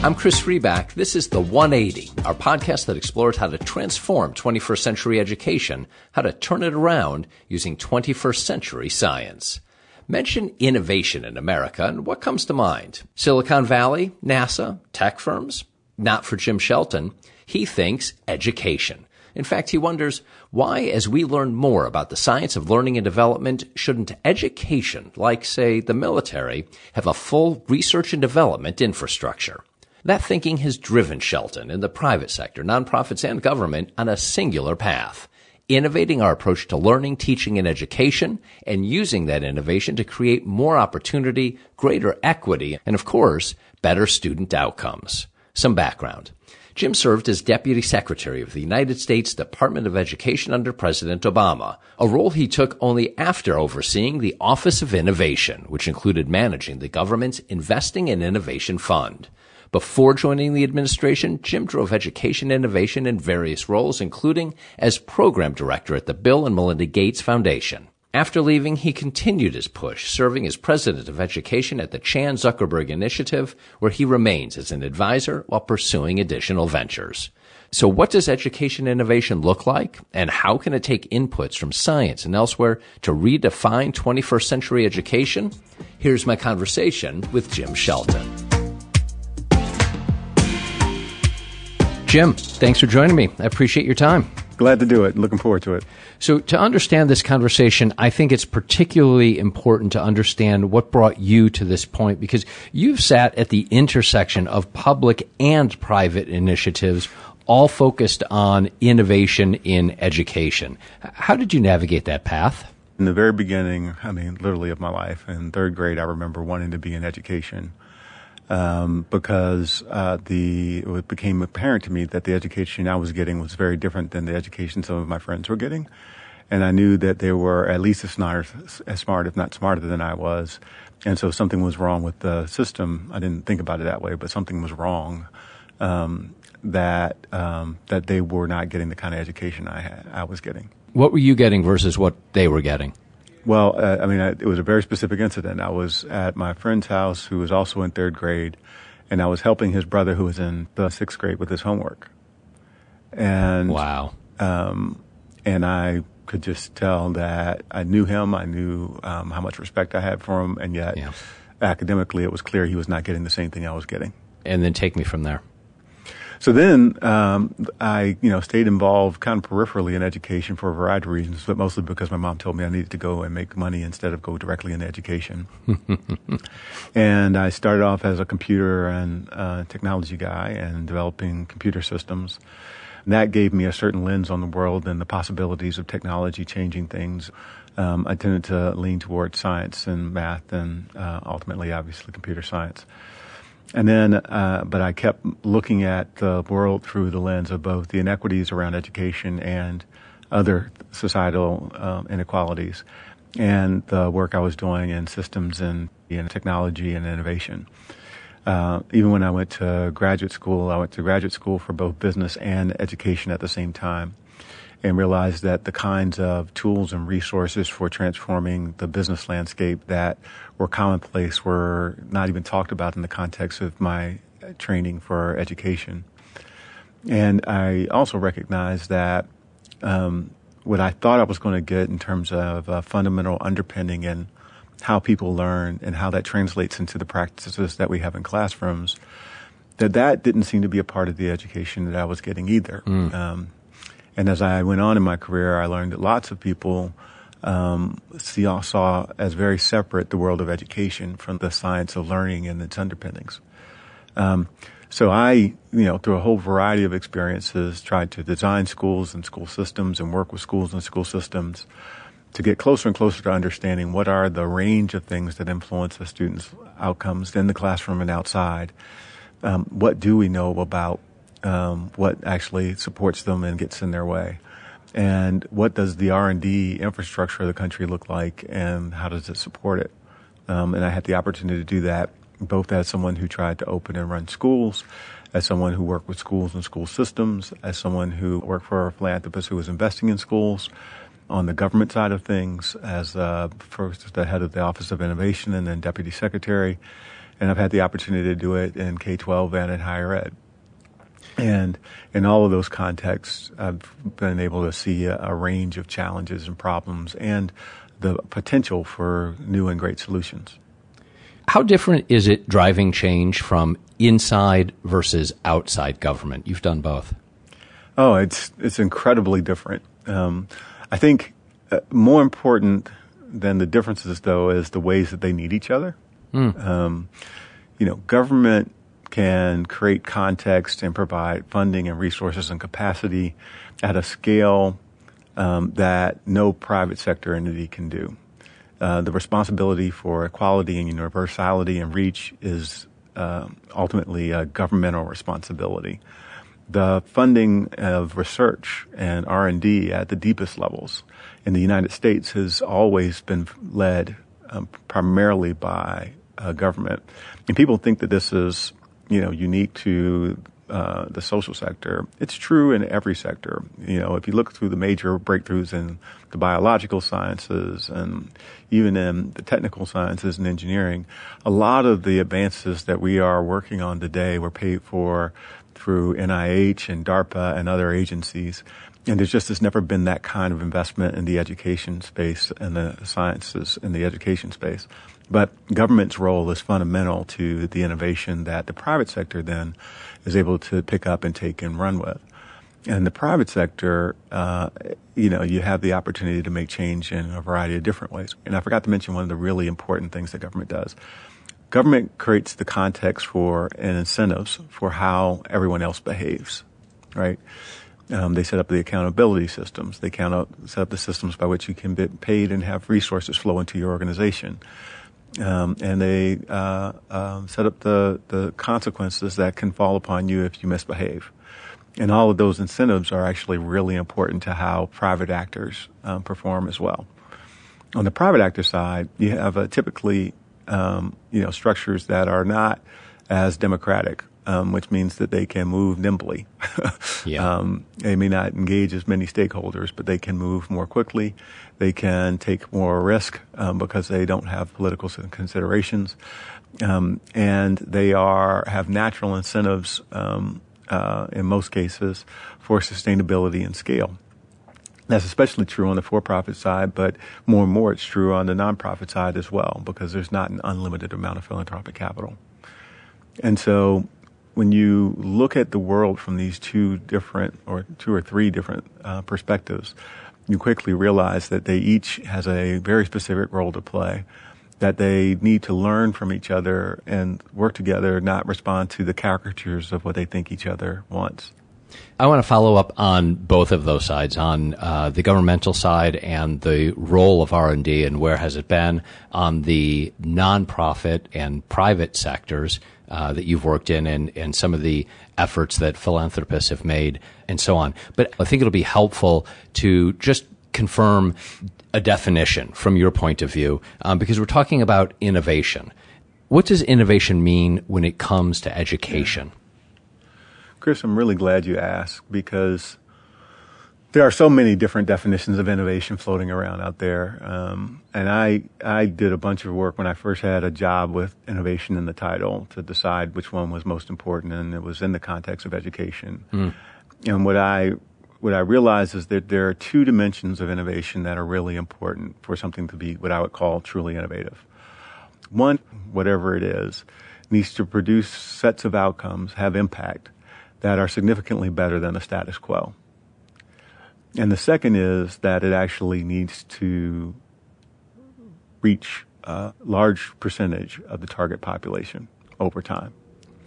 I'm Chris Riback. This is The 180, our podcast that explores how to transform 21st century education, how to turn it around using 21st century science. Mention innovation in America, and what comes to mind? Silicon Valley, NASA, tech firms? Not for Jim Shelton. He thinks education. In fact, he wonders why, as we learn more about the science of learning and development, shouldn't education, like, say, the military, have a full research and development infrastructure? That thinking has driven Shelton in the private sector, nonprofits, and government on a singular path innovating our approach to learning, teaching, and education, and using that innovation to create more opportunity, greater equity, and of course, better student outcomes. Some background. Jim served as Deputy Secretary of the United States Department of Education under President Obama, a role he took only after overseeing the Office of Innovation, which included managing the government's Investing in Innovation Fund. Before joining the administration, Jim drove education innovation in various roles, including as program director at the Bill and Melinda Gates Foundation. After leaving, he continued his push, serving as president of education at the Chan Zuckerberg Initiative, where he remains as an advisor while pursuing additional ventures. So what does education innovation look like? And how can it take inputs from science and elsewhere to redefine 21st century education? Here's my conversation with Jim Shelton. Jim, thanks for joining me. I appreciate your time. Glad to do it. Looking forward to it. So, to understand this conversation, I think it's particularly important to understand what brought you to this point because you've sat at the intersection of public and private initiatives, all focused on innovation in education. How did you navigate that path? In the very beginning, I mean, literally of my life, in third grade, I remember wanting to be in education um, because uh, the it became apparent to me that the education I was getting was very different than the education some of my friends were getting, and I knew that they were at least as smart, as smart, if not smarter than I was, and so something was wrong with the system. I didn't think about it that way, but something was wrong. Um, that um, that they were not getting the kind of education I had, I was getting. What were you getting versus what they were getting? Well, uh, I mean, I, it was a very specific incident. I was at my friend's house who was also in third grade, and I was helping his brother who was in the sixth grade with his homework. And wow. Um, and I could just tell that I knew him. I knew um, how much respect I had for him, and yet yeah. academically, it was clear he was not getting the same thing I was getting. And then take me from there. So then um, I, you know, stayed involved kind of peripherally in education for a variety of reasons, but mostly because my mom told me I needed to go and make money instead of go directly into education. and I started off as a computer and uh, technology guy and developing computer systems. And that gave me a certain lens on the world and the possibilities of technology changing things. Um, I tended to lean towards science and math and uh, ultimately, obviously, computer science. And then, uh, but I kept looking at the world through the lens of both the inequities around education and other societal um, inequalities, and the work I was doing in systems and technology and innovation. Uh, even when I went to graduate school, I went to graduate school for both business and education at the same time and realized that the kinds of tools and resources for transforming the business landscape that were commonplace were not even talked about in the context of my training for education. And I also recognized that um, what I thought I was going to get in terms of a fundamental underpinning and how people learn and how that translates into the practices that we have in classrooms, that that didn't seem to be a part of the education that I was getting either. Mm. Um, and as I went on in my career, I learned that lots of people um, see, saw as very separate the world of education from the science of learning and its underpinnings. Um, so I, you know, through a whole variety of experiences, tried to design schools and school systems and work with schools and school systems to get closer and closer to understanding what are the range of things that influence a student's outcomes in the classroom and outside. Um, what do we know about um, what actually supports them and gets in their way? And what does the R&D infrastructure of the country look like and how does it support it? Um, and I had the opportunity to do that both as someone who tried to open and run schools, as someone who worked with schools and school systems, as someone who worked for a philanthropist who was investing in schools, on the government side of things, as uh, first the head of the Office of Innovation and then deputy secretary, and I've had the opportunity to do it in K 12 and in higher ed. And in all of those contexts, I've been able to see a, a range of challenges and problems and the potential for new and great solutions. How different is it driving change from inside versus outside government? You've done both. Oh, it's it's incredibly different. Um, I think uh, more important than the differences, though, is the ways that they need each other. Mm. Um, you know, government can create context and provide funding and resources and capacity at a scale um, that no private sector entity can do. Uh, the responsibility for equality and universality and reach is uh, ultimately a governmental responsibility the funding of research and R&D at the deepest levels in the United States has always been led um, primarily by uh, government. And people think that this is, you know, unique to uh, the social sector. It's true in every sector. You know, if you look through the major breakthroughs in the biological sciences and even in the technical sciences and engineering, a lot of the advances that we are working on today were paid for through NIH and DARPA and other agencies. And there's just has never been that kind of investment in the education space and the sciences in the education space. But government's role is fundamental to the innovation that the private sector then is able to pick up and take and run with. And the private sector, uh, you know, you have the opportunity to make change in a variety of different ways. And I forgot to mention one of the really important things that government does government creates the context for and incentives for how everyone else behaves, right? Um, they set up the accountability systems. They count set up the systems by which you can get paid and have resources flow into your organization. Um, and they uh, uh, set up the, the consequences that can fall upon you if you misbehave. And all of those incentives are actually really important to how private actors um, perform as well. On the private actor side, you have a typically um, you know, structures that are not as democratic, um, which means that they can move nimbly. yeah. Um, they may not engage as many stakeholders, but they can move more quickly. They can take more risk um, because they don't have political considerations, um, and they are have natural incentives um, uh, in most cases for sustainability and scale. That's especially true on the for-profit side, but more and more it's true on the nonprofit side as well, because there's not an unlimited amount of philanthropic capital. And so when you look at the world from these two different or two or three different uh, perspectives, you quickly realize that they each has a very specific role to play, that they need to learn from each other and work together, not respond to the caricatures of what they think each other wants. I want to follow up on both of those sides, on uh, the governmental side and the role of R and D, and where has it been on the nonprofit and private sectors uh, that you've worked in, and, and some of the efforts that philanthropists have made, and so on. But I think it'll be helpful to just confirm a definition from your point of view, um, because we're talking about innovation. What does innovation mean when it comes to education? Chris, I'm really glad you asked because there are so many different definitions of innovation floating around out there. Um, and I, I did a bunch of work when I first had a job with innovation in the title to decide which one was most important. And it was in the context of education. Mm. And what I, what I realized is that there are two dimensions of innovation that are really important for something to be what I would call truly innovative. One, whatever it is, needs to produce sets of outcomes, have impact that are significantly better than the status quo. And the second is that it actually needs to reach a large percentage of the target population over time.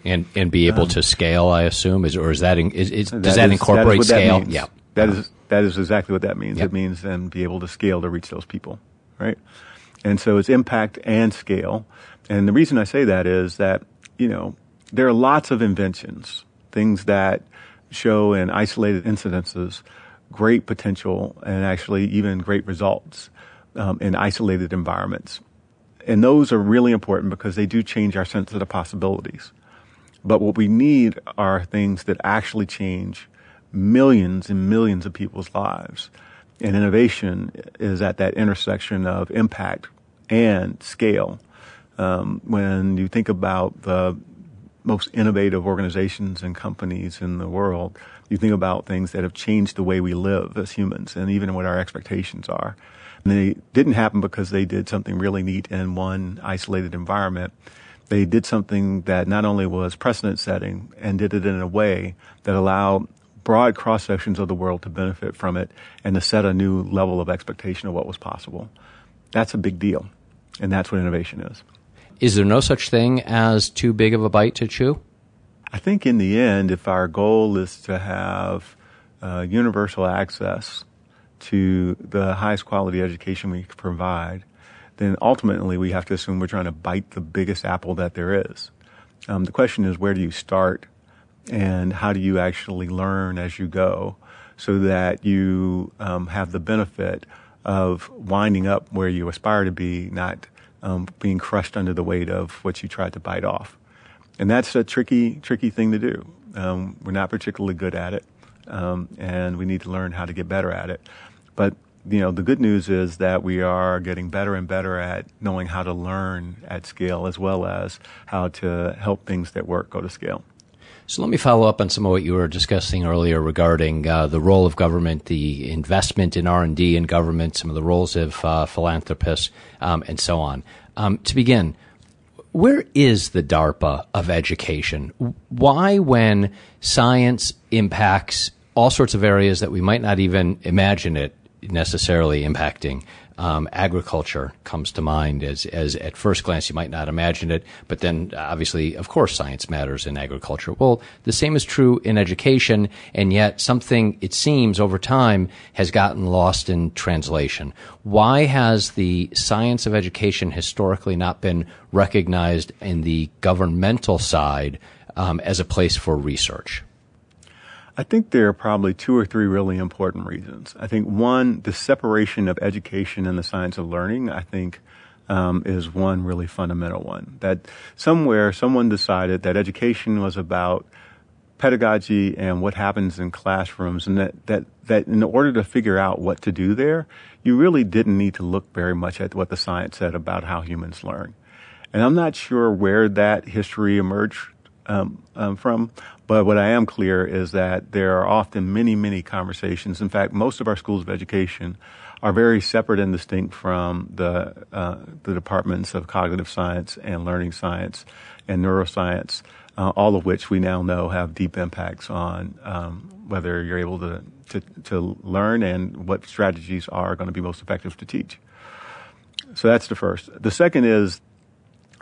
And and be able um, to scale, I assume, is or is that, is, is does that, incorporate that scale? That yeah, that is that is exactly what that means. Yep. It means then be able to scale to reach those people, right? And so it's impact and scale. And the reason I say that is that you know there are lots of inventions things that show in isolated incidences great potential and actually even great results um, in isolated environments. And those are really important because they do change our sense of the possibilities. But what we need are things that actually change millions and millions of people's lives. And innovation is at that intersection of impact and scale Um, when you think about the most innovative organizations and companies in the world, you think about things that have changed the way we live as humans and even what our expectations are. And they didn't happen because they did something really neat in one isolated environment. They did something that not only was precedent setting and did it in a way that allowed broad cross sections of the world to benefit from it and to set a new level of expectation of what was possible. That's a big deal. And that's what innovation is. Is there no such thing as too big of a bite to chew? I think in the end, if our goal is to have uh, universal access to the highest quality education we can provide, then ultimately we have to assume we're trying to bite the biggest apple that there is. Um, the question is, where do you start and how do you actually learn as you go so that you um, have the benefit of winding up where you aspire to be, not um, being crushed under the weight of what you tried to bite off. And that's a tricky, tricky thing to do. Um, we're not particularly good at it, um, and we need to learn how to get better at it. But you know, the good news is that we are getting better and better at knowing how to learn at scale as well as how to help things that work go to scale. So let me follow up on some of what you were discussing earlier regarding uh, the role of government, the investment in R and D in government, some of the roles of uh, philanthropists, um, and so on. Um, to begin, where is the DARPA of education? Why, when science impacts all sorts of areas that we might not even imagine it necessarily impacting, um, agriculture comes to mind as, as at first glance you might not imagine it, but then obviously, of course, science matters in agriculture. Well, the same is true in education, and yet something, it seems, over time has gotten lost in translation. Why has the science of education historically not been recognized in the governmental side um, as a place for research? I think there are probably two or three really important reasons. I think one, the separation of education and the science of learning, I think, um, is one really fundamental one. That somewhere someone decided that education was about pedagogy and what happens in classrooms, and that, that, that in order to figure out what to do there, you really didn't need to look very much at what the science said about how humans learn. And I'm not sure where that history emerged um, um, from, but what I am clear is that there are often many, many conversations. In fact, most of our schools of education are very separate and distinct from the uh, the departments of cognitive science and learning science and neuroscience, uh, all of which we now know have deep impacts on um, whether you're able to, to to learn and what strategies are going to be most effective to teach. So that's the first. The second is,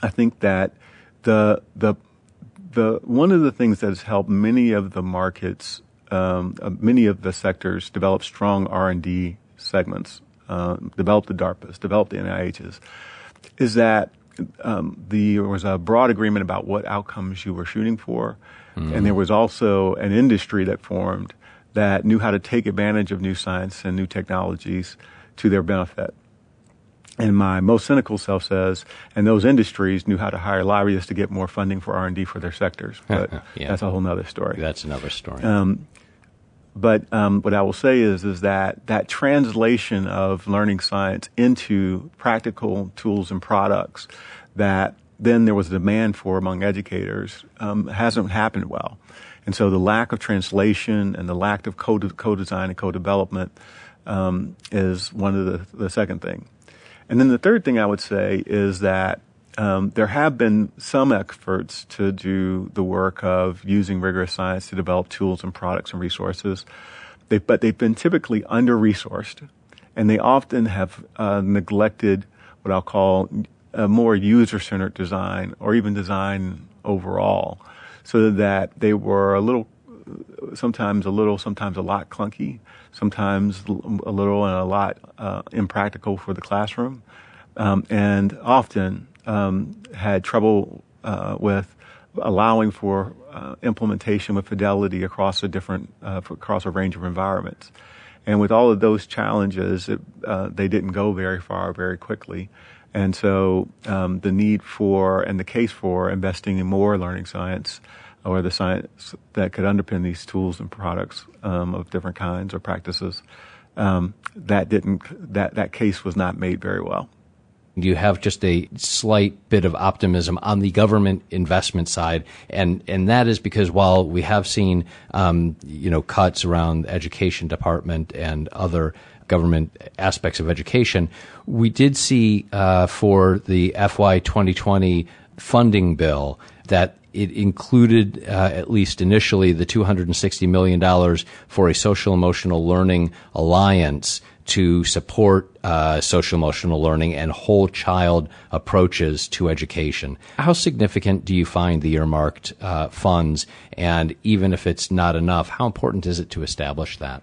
I think that the the the one of the things that has helped many of the markets, um, uh, many of the sectors develop strong R and D segments, uh, develop the DARPAs, develop the NIHs, is that um, the, there was a broad agreement about what outcomes you were shooting for, mm. and there was also an industry that formed that knew how to take advantage of new science and new technologies to their benefit. And my most cynical self says, and those industries knew how to hire lobbyists to get more funding for R and D for their sectors. But yeah. that's a whole other story. That's another story. Um, but um, what I will say is, is that that translation of learning science into practical tools and products that then there was a demand for among educators um, hasn't happened well. And so the lack of translation and the lack of co-design and co-development um, is one of the, the second thing. And then the third thing I would say is that um, there have been some efforts to do the work of using rigorous science to develop tools and products and resources, they, but they've been typically under resourced, and they often have uh, neglected what I'll call a more user centered design or even design overall, so that they were a little, sometimes a little, sometimes a lot clunky, sometimes a little and a lot uh, impractical for the classroom, um, and often um, had trouble uh, with allowing for uh, implementation with fidelity across a different uh, across a range of environments. And with all of those challenges, it, uh, they didn't go very far very quickly. And so um, the need for and the case for investing in more learning science or the science that could underpin these tools and products um, of different kinds or practices. Um, that didn't that that case was not made very well. you have just a slight bit of optimism on the government investment side, and and that is because while we have seen um, you know cuts around the education department and other government aspects of education, we did see uh, for the FY 2020 funding bill that it included, uh, at least initially, the $260 million for a social emotional learning alliance to support uh, social emotional learning and whole child approaches to education. How significant do you find the earmarked uh, funds? And even if it's not enough, how important is it to establish that?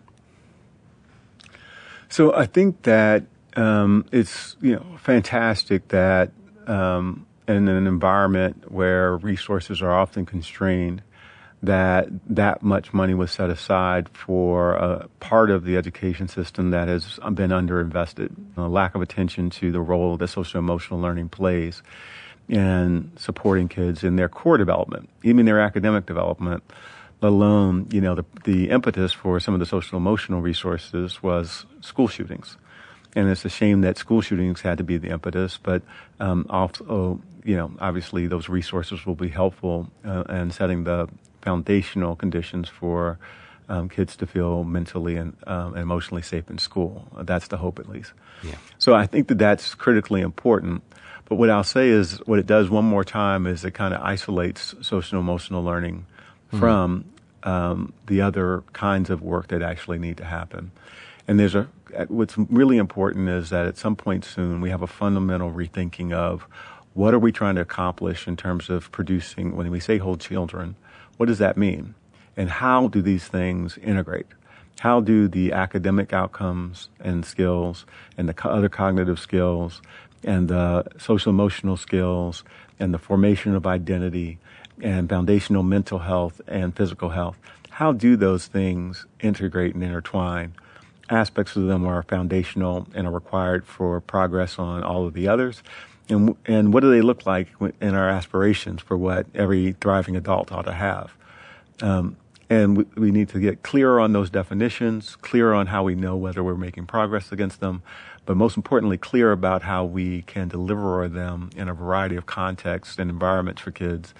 So I think that um, it's you know fantastic that um, in an environment where resources are often constrained, that that much money was set aside for a part of the education system that has been underinvested. A lack of attention to the role that social emotional learning plays in supporting kids in their core development, even their academic development. Let alone, you know, the, the impetus for some of the social emotional resources was school shootings and it's a shame that school shootings had to be the impetus. But um, also, you know, obviously those resources will be helpful uh, in setting the foundational conditions for um, kids to feel mentally and um, emotionally safe in school. That's the hope, at least. Yeah. So I think that that's critically important. But what I'll say is, what it does one more time is it kind of isolates social emotional learning mm-hmm. from um, the other kinds of work that actually need to happen. And there's a what's really important is that at some point soon we have a fundamental rethinking of what are we trying to accomplish in terms of producing, when we say whole children, what does that mean? And how do these things integrate? How do the academic outcomes and skills and the other cognitive skills and the social emotional skills and the formation of identity and foundational mental health and physical health, how do those things integrate and intertwine? Aspects of them are foundational and are required for progress on all of the others and and what do they look like in our aspirations for what every thriving adult ought to have? Um, and we, we, need to get clearer on those definitions, clearer on how we know whether we're making progress against them, but most importantly, clear about how we can deliver them in a variety of contexts and environments for kids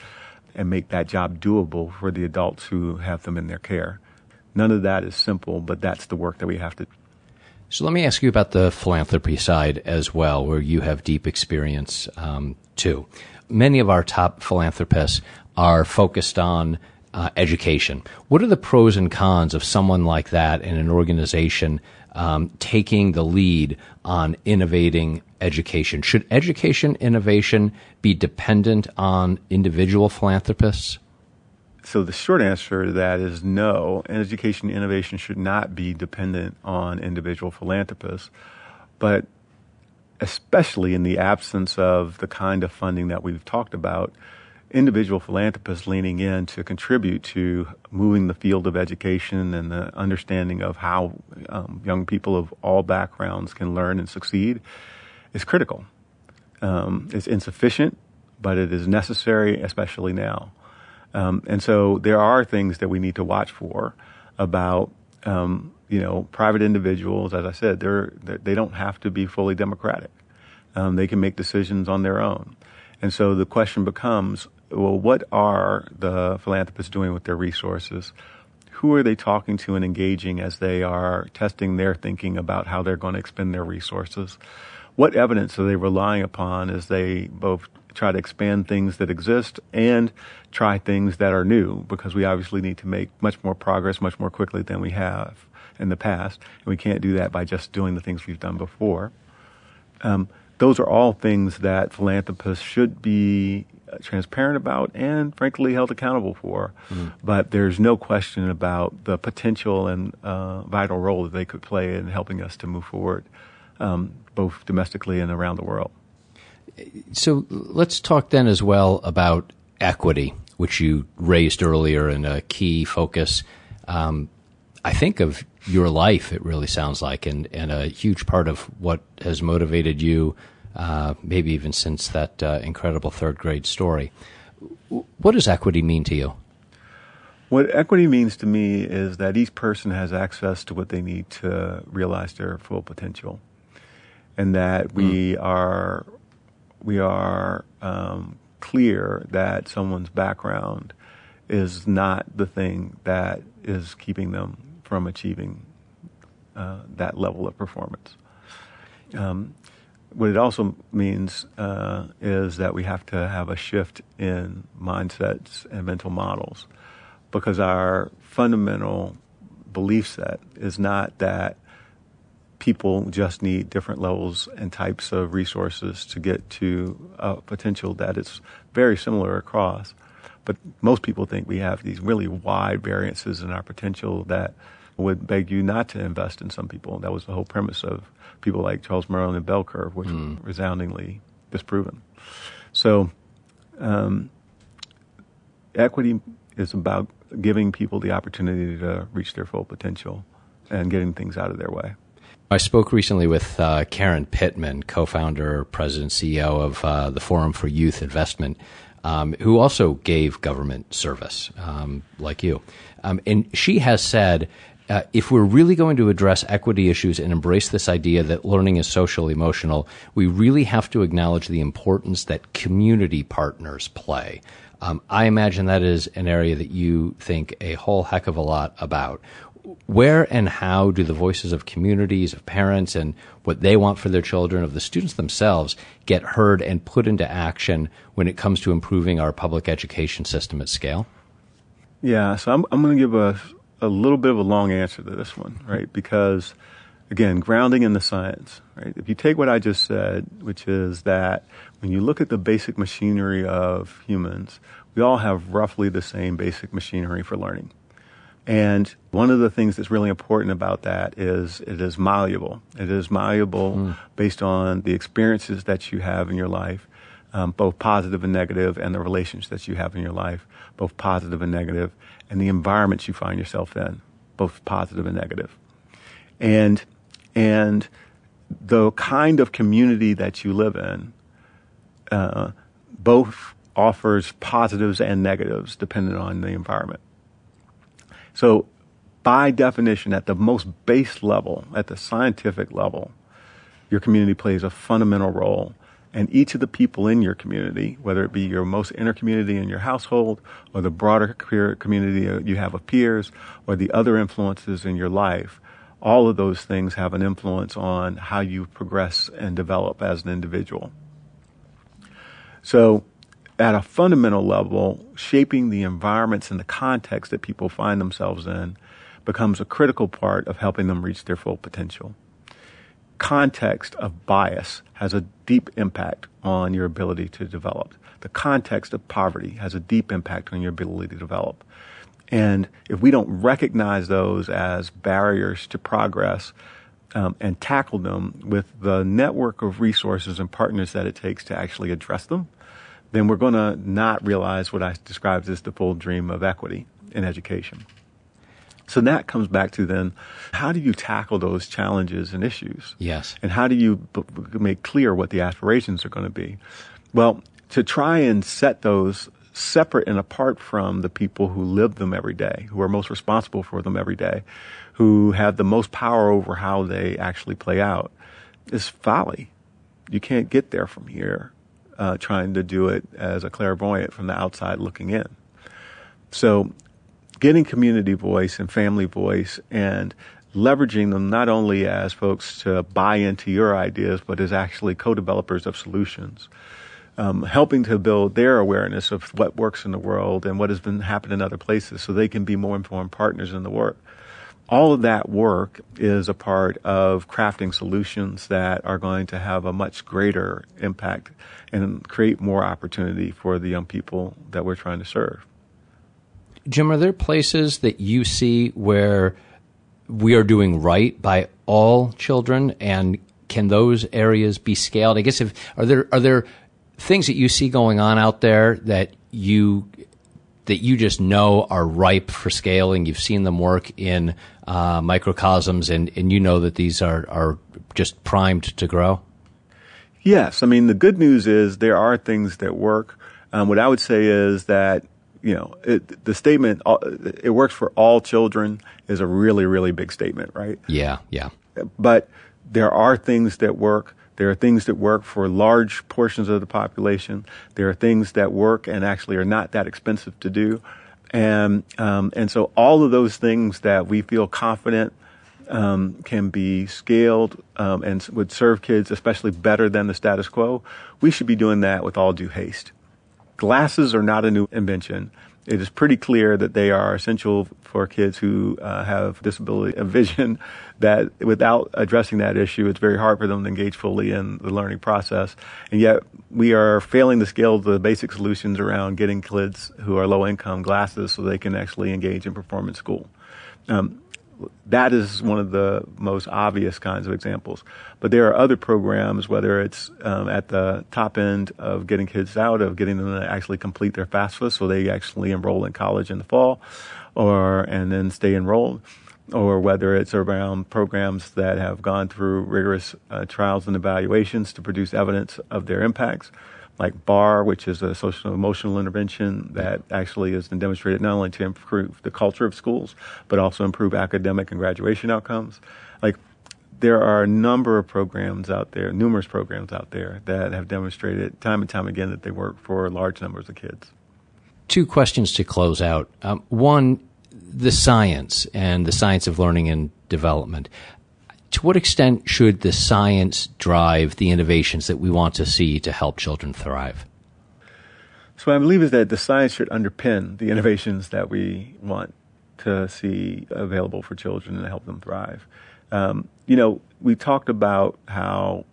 and make that job doable for the adults who have them in their care. None of that is simple, but that's the work that we have to so let me ask you about the philanthropy side as well, where you have deep experience um, too. Many of our top philanthropists are focused on uh, education. What are the pros and cons of someone like that in an organization um, taking the lead on innovating education? Should education innovation be dependent on individual philanthropists? So the short answer to that is no. Education innovation should not be dependent on individual philanthropists, but especially in the absence of the kind of funding that we've talked about, individual philanthropists leaning in to contribute to moving the field of education and the understanding of how um, young people of all backgrounds can learn and succeed is critical. Um, it's insufficient, but it is necessary, especially now. Um, and so there are things that we need to watch for about, um, you know, private individuals. As I said, they're, they do not have to be fully democratic. Um, they can make decisions on their own. And so the question becomes, well, what are the philanthropists doing with their resources? Who are they talking to and engaging as they are testing their thinking about how they're going to expend their resources? What evidence are they relying upon as they both try to expand things that exist and try things that are new because we obviously need to make much more progress much more quickly than we have in the past. And we can't do that by just doing the things we've done before. Um, those are all things that philanthropists should be uh, transparent about and frankly held accountable for. Mm. But there's no question about the potential and uh, vital role that they could play in helping us to move forward, um, both domestically and around the world so let's talk then as well about equity, which you raised earlier and a key focus. Um, I think of your life, it really sounds like, and, and a huge part of what has motivated you, uh, maybe even since that uh, incredible third grade story. What does equity mean to you? What equity means to me is that each person has access to what they need to realize their full potential, and that we mm. are we are um, clear that someone's background is not the thing that is keeping them from achieving uh, that level of performance. Um, what it also means uh, is that we have to have a shift in mindsets and mental models because our fundamental belief set is not that people just need different levels and types of resources to get to a potential that is very similar across. But most people think we have these really wide variances in our potential that would beg you not to invest in some people. That was the whole premise of people like Charles Murray and Bell Curve, which mm. resoundingly disproven. So, um, equity is about giving people the opportunity to reach their full potential and getting things out of their way. I spoke recently with uh, Karen Pittman, co-founder, president, CEO of uh, the Forum for Youth Investment, um, who also gave government service, um, like you. Um, and she has said, uh, if we're really going to address equity issues and embrace this idea that learning is social emotional, we really have to acknowledge the importance that community partners play. Um, I imagine that is an area that you think a whole heck of a lot about where and how do the voices of communities, of parents, and what they want for their children, of the students themselves, get heard and put into action when it comes to improving our public education system at scale? Yeah, so I'm, I'm going to give a, a little bit of a long answer to this one, right? Because, again, grounding in the science, right? If you take what I just said, which is that when you look at the basic machinery of humans, we all have roughly the same basic machinery for learning. And one of the things that's really important about that is it is malleable. It is malleable mm. based on the experiences that you have in your life, um, both positive and negative, and the relations that you have in your life, both positive and negative, and the environments you find yourself in, both positive and negative. And, and the kind of community that you live in, uh, both offers positives and negatives depending on the environment. So, by definition, at the most base level, at the scientific level, your community plays a fundamental role. And each of the people in your community, whether it be your most inner community in your household or the broader community uh, you have of peers or the other influences in your life, all of those things have an influence on how you progress and develop as an individual. So at a fundamental level, shaping the environments and the context that people find themselves in becomes a critical part of helping them reach their full potential. Context of bias has a deep impact on your ability to develop. The context of poverty has a deep impact on your ability to develop. And if we don't recognize those as barriers to progress um, and tackle them with the network of resources and partners that it takes to actually address them, then we're going to not realize what I described as the full dream of equity in education. So that comes back to then, how do you tackle those challenges and issues? Yes. And how do you b- make clear what the aspirations are going to be? Well, to try and set those separate and apart from the people who live them every day, who are most responsible for them every day, who have the most power over how they actually play out, is folly. You can't get there from here uh, trying to do it as a clairvoyant from the outside looking in. So, getting community voice and family voice and leveraging them not only as folks to buy into your ideas, but as actually co-developers of solutions. Um, helping to build their awareness of what works in the world and what has been happening in other places so they can be more informed partners in the work all of that work is a part of crafting solutions that are going to have a much greater impact and create more opportunity for the young people that we're trying to serve. Jim, are there places that you see where we are doing right by all children and can those areas be scaled? I guess if are there are there things that you see going on out there that you that you just know are ripe for scaling. You've seen them work in uh, microcosms, and, and you know that these are, are just primed to grow? Yes. I mean, the good news is there are things that work. Um, what I would say is that, you know, it, the statement, uh, it works for all children is a really, really big statement, right? Yeah, yeah. But there are things that work There are things that work for large portions of the population. There are things that work and actually are not that expensive to do. And, um, and so all of those things that we feel confident um, can be scaled um, and would serve kids especially better than the status quo, we should be doing that with all due haste. Glasses are not a new invention it is pretty clear that they are essential for kids who uh, have disability of vision. That without addressing that issue, it's very hard for them to engage fully in the learning process. And yet, we are failing to scale the basic solutions around getting kids who are low income glasses so they can actually engage in performance school. Um, that is one of the most obvious kinds of examples. But there are other programs, whether it's um, at the top end of getting kids out, of getting them to actually complete their FAFSA so they actually enroll in college in the fall, or and then stay enrolled, or whether it's around programs that have gone through rigorous uh, trials and evaluations to produce evidence of their impacts like BARR, which is a social emotional intervention that actually has been demonstrated not only to improve the culture of schools, but also improve academic and graduation outcomes. Like there are a number of programs out there, numerous programs out there that have demonstrated time and time again that they work for large numbers of kids. Two questions to close out. Um, one, the science and the science of learning and development to what extent should the science drive the innovations that we want to see to help children thrive? So, what I believe is that the science should underpin the innovations that we want to see available for children and help them thrive. Um, you know, we talked about how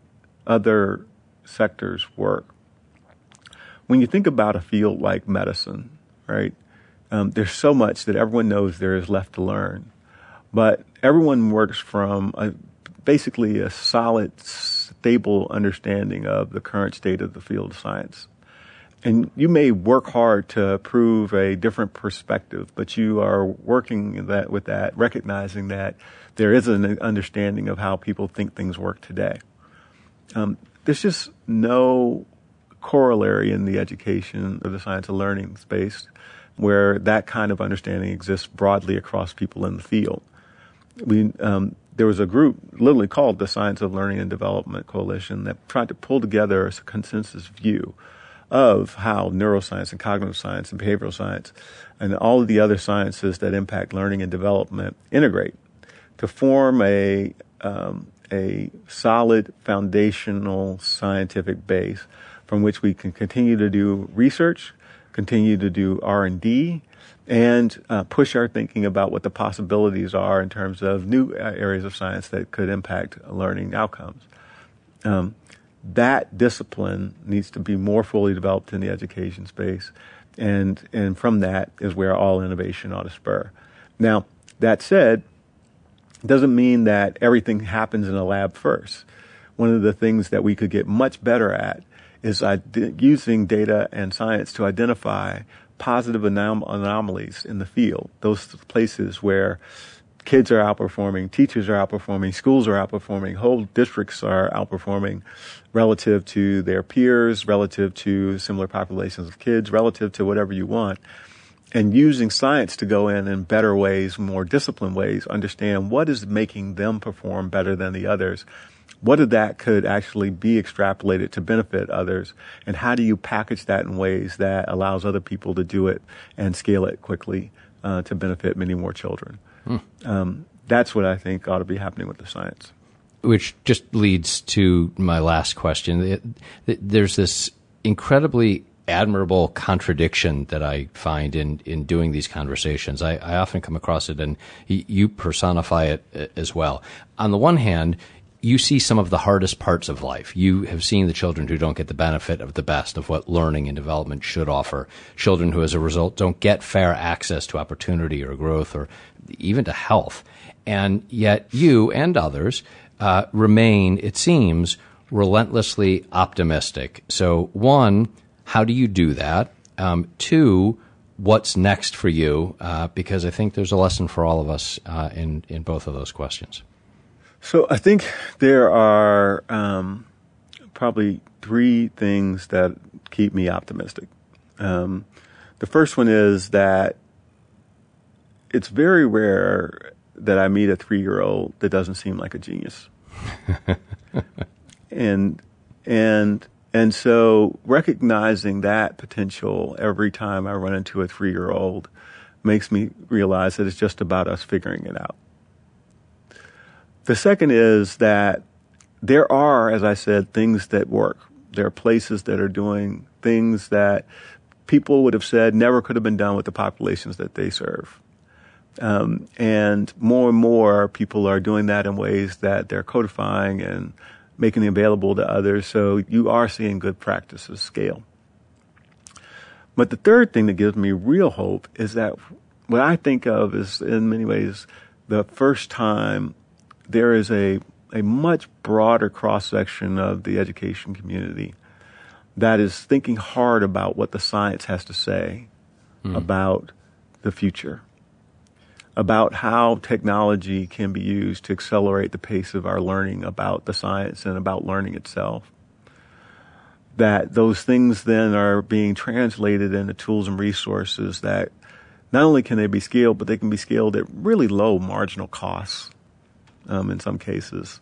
other sectors work. When you think about a field like medicine, right, um, there's so much that everyone knows there is left to learn. But everyone works from a basically a solid, stable understanding of the current state of the field of science. And you may work hard to prove a different perspective, but you are working that with that, recognizing that there is an understanding of how people think things work today. Um, there's just no corollary in the education of the science of learning space where that kind of understanding exists broadly across people in the field. We um, there was a group literally called the Science of Learning and Development Coalition that tried to pull together a consensus view of how neuroscience and cognitive science and behavioral science and all of the other sciences that impact learning and development integrate to form a um, a solid foundational scientific base from which we can continue to do research, continue to do R and D, and uh, push our thinking about what the possibilities are in terms of new uh, areas of science that could impact learning outcomes. Um, that discipline needs to be more fully developed in the education space, and and from that is where all innovation ought to spur. Now, that said, doesn't mean that everything happens in a lab first. One of the things that we could get much better at is using data and science to identify positive anom- anomalies in the field, those places where kids are outperforming, teachers are outperforming, schools are outperforming, whole districts are outperforming relative to their peers, relative to similar populations of kids, relative to whatever you want. And using science to go in in better ways, more disciplined ways, understand what is making them perform better than the others what of that could actually be extrapolated to benefit others and how do you package that in ways that allows other people to do it and scale it quickly uh, to benefit many more children hmm. um, that's what i think ought to be happening with the science which just leads to my last question there's this incredibly admirable contradiction that I find in, in doing these conversations. I, I often come across it, and you personify it uh, as well. On the one hand, you see some of the hardest parts of life. You have seen the children who don't get the benefit of the best of what learning and development should offer. Children who, as a result, don't get fair access to opportunity or growth or even to health. And yet you and others uh, remain, it seems, relentlessly optimistic. So, one, how do you do that? Um, two, what's next for you? Uh, because I think there's a lesson for all of us uh, in, in both of those questions. So I think there are um, probably three things that keep me optimistic. Um, the first one is that it's very rare that I meet a three year old that doesn't seem like a genius. and and and so recognizing that potential every time I run into a three year old makes me realize that it's just about us figuring it out. The second is that there are, as I said, things that work. There are places that are doing things that people would have said never could have been done with the populations that they serve. Um, and more and more people are doing that in ways that they're codifying and making available to others. So you are seeing good practices scale. But the third thing that gives me real hope is that what I think of is, in many ways, the first time there is a, a much broader cross section of the education community that is thinking hard about what the science has to say mm. about the future, about how technology can be used to accelerate the pace of our learning about the science and about learning itself. That those things then are being translated into tools and resources that not only can they be scaled, but they can be scaled at really low marginal costs um, in some cases.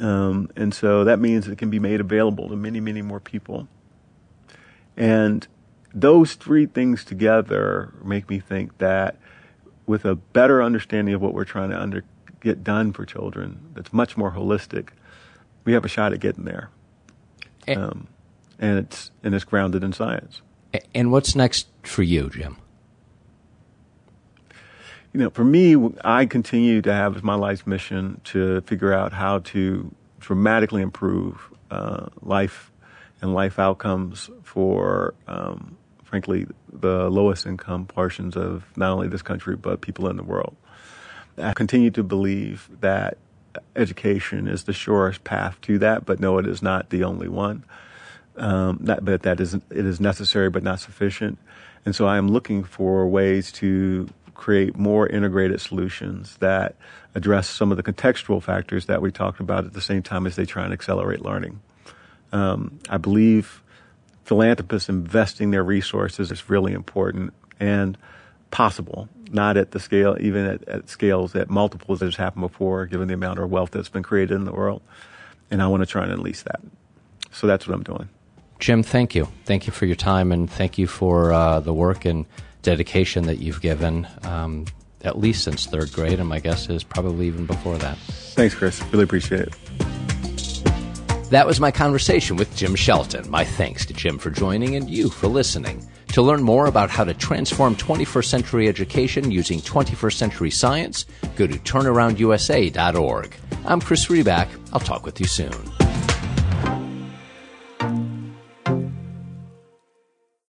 Um, and so that means it can be made available to many, many more people. And those three things together make me think that with a better understanding of what we're trying to under, get done for children, that's much more holistic, we have a shot at getting there. And, um, and it's and it's grounded in science. And what's next for you, Jim? You know, for me, I continue to have as my life's mission to figure out how to dramatically improve uh, life and life outcomes for, um, frankly, the lowest income portions of not only this country but people in the world. I continue to believe that education is the surest path to that, but no, it is not the only one. Um, that, but that is it is necessary but not sufficient. And so I am looking for ways to create more integrated solutions that address some of the contextual factors that we talked about at the same time as they try and accelerate learning. Um, I believe philanthropists investing their resources is really important and possible, not at the scale, even at, at scales at multiples that has happened before, given the amount of wealth that's been created in the world. And I want to try and unleash that. So that's what I'm doing. Jim, thank you. Thank you for your time and thank you for uh, the work and dedication that you've given, um, at least since third grade, and my guess is probably even before that. Thanks, Chris. Really appreciate it. That was my conversation with Jim Shelton. My thanks to Jim for joining and you for listening. To learn more about how to transform 21st century education using 21st century science, go to turnaroundusa.org. I'm Chris Riback. I'll talk with you soon.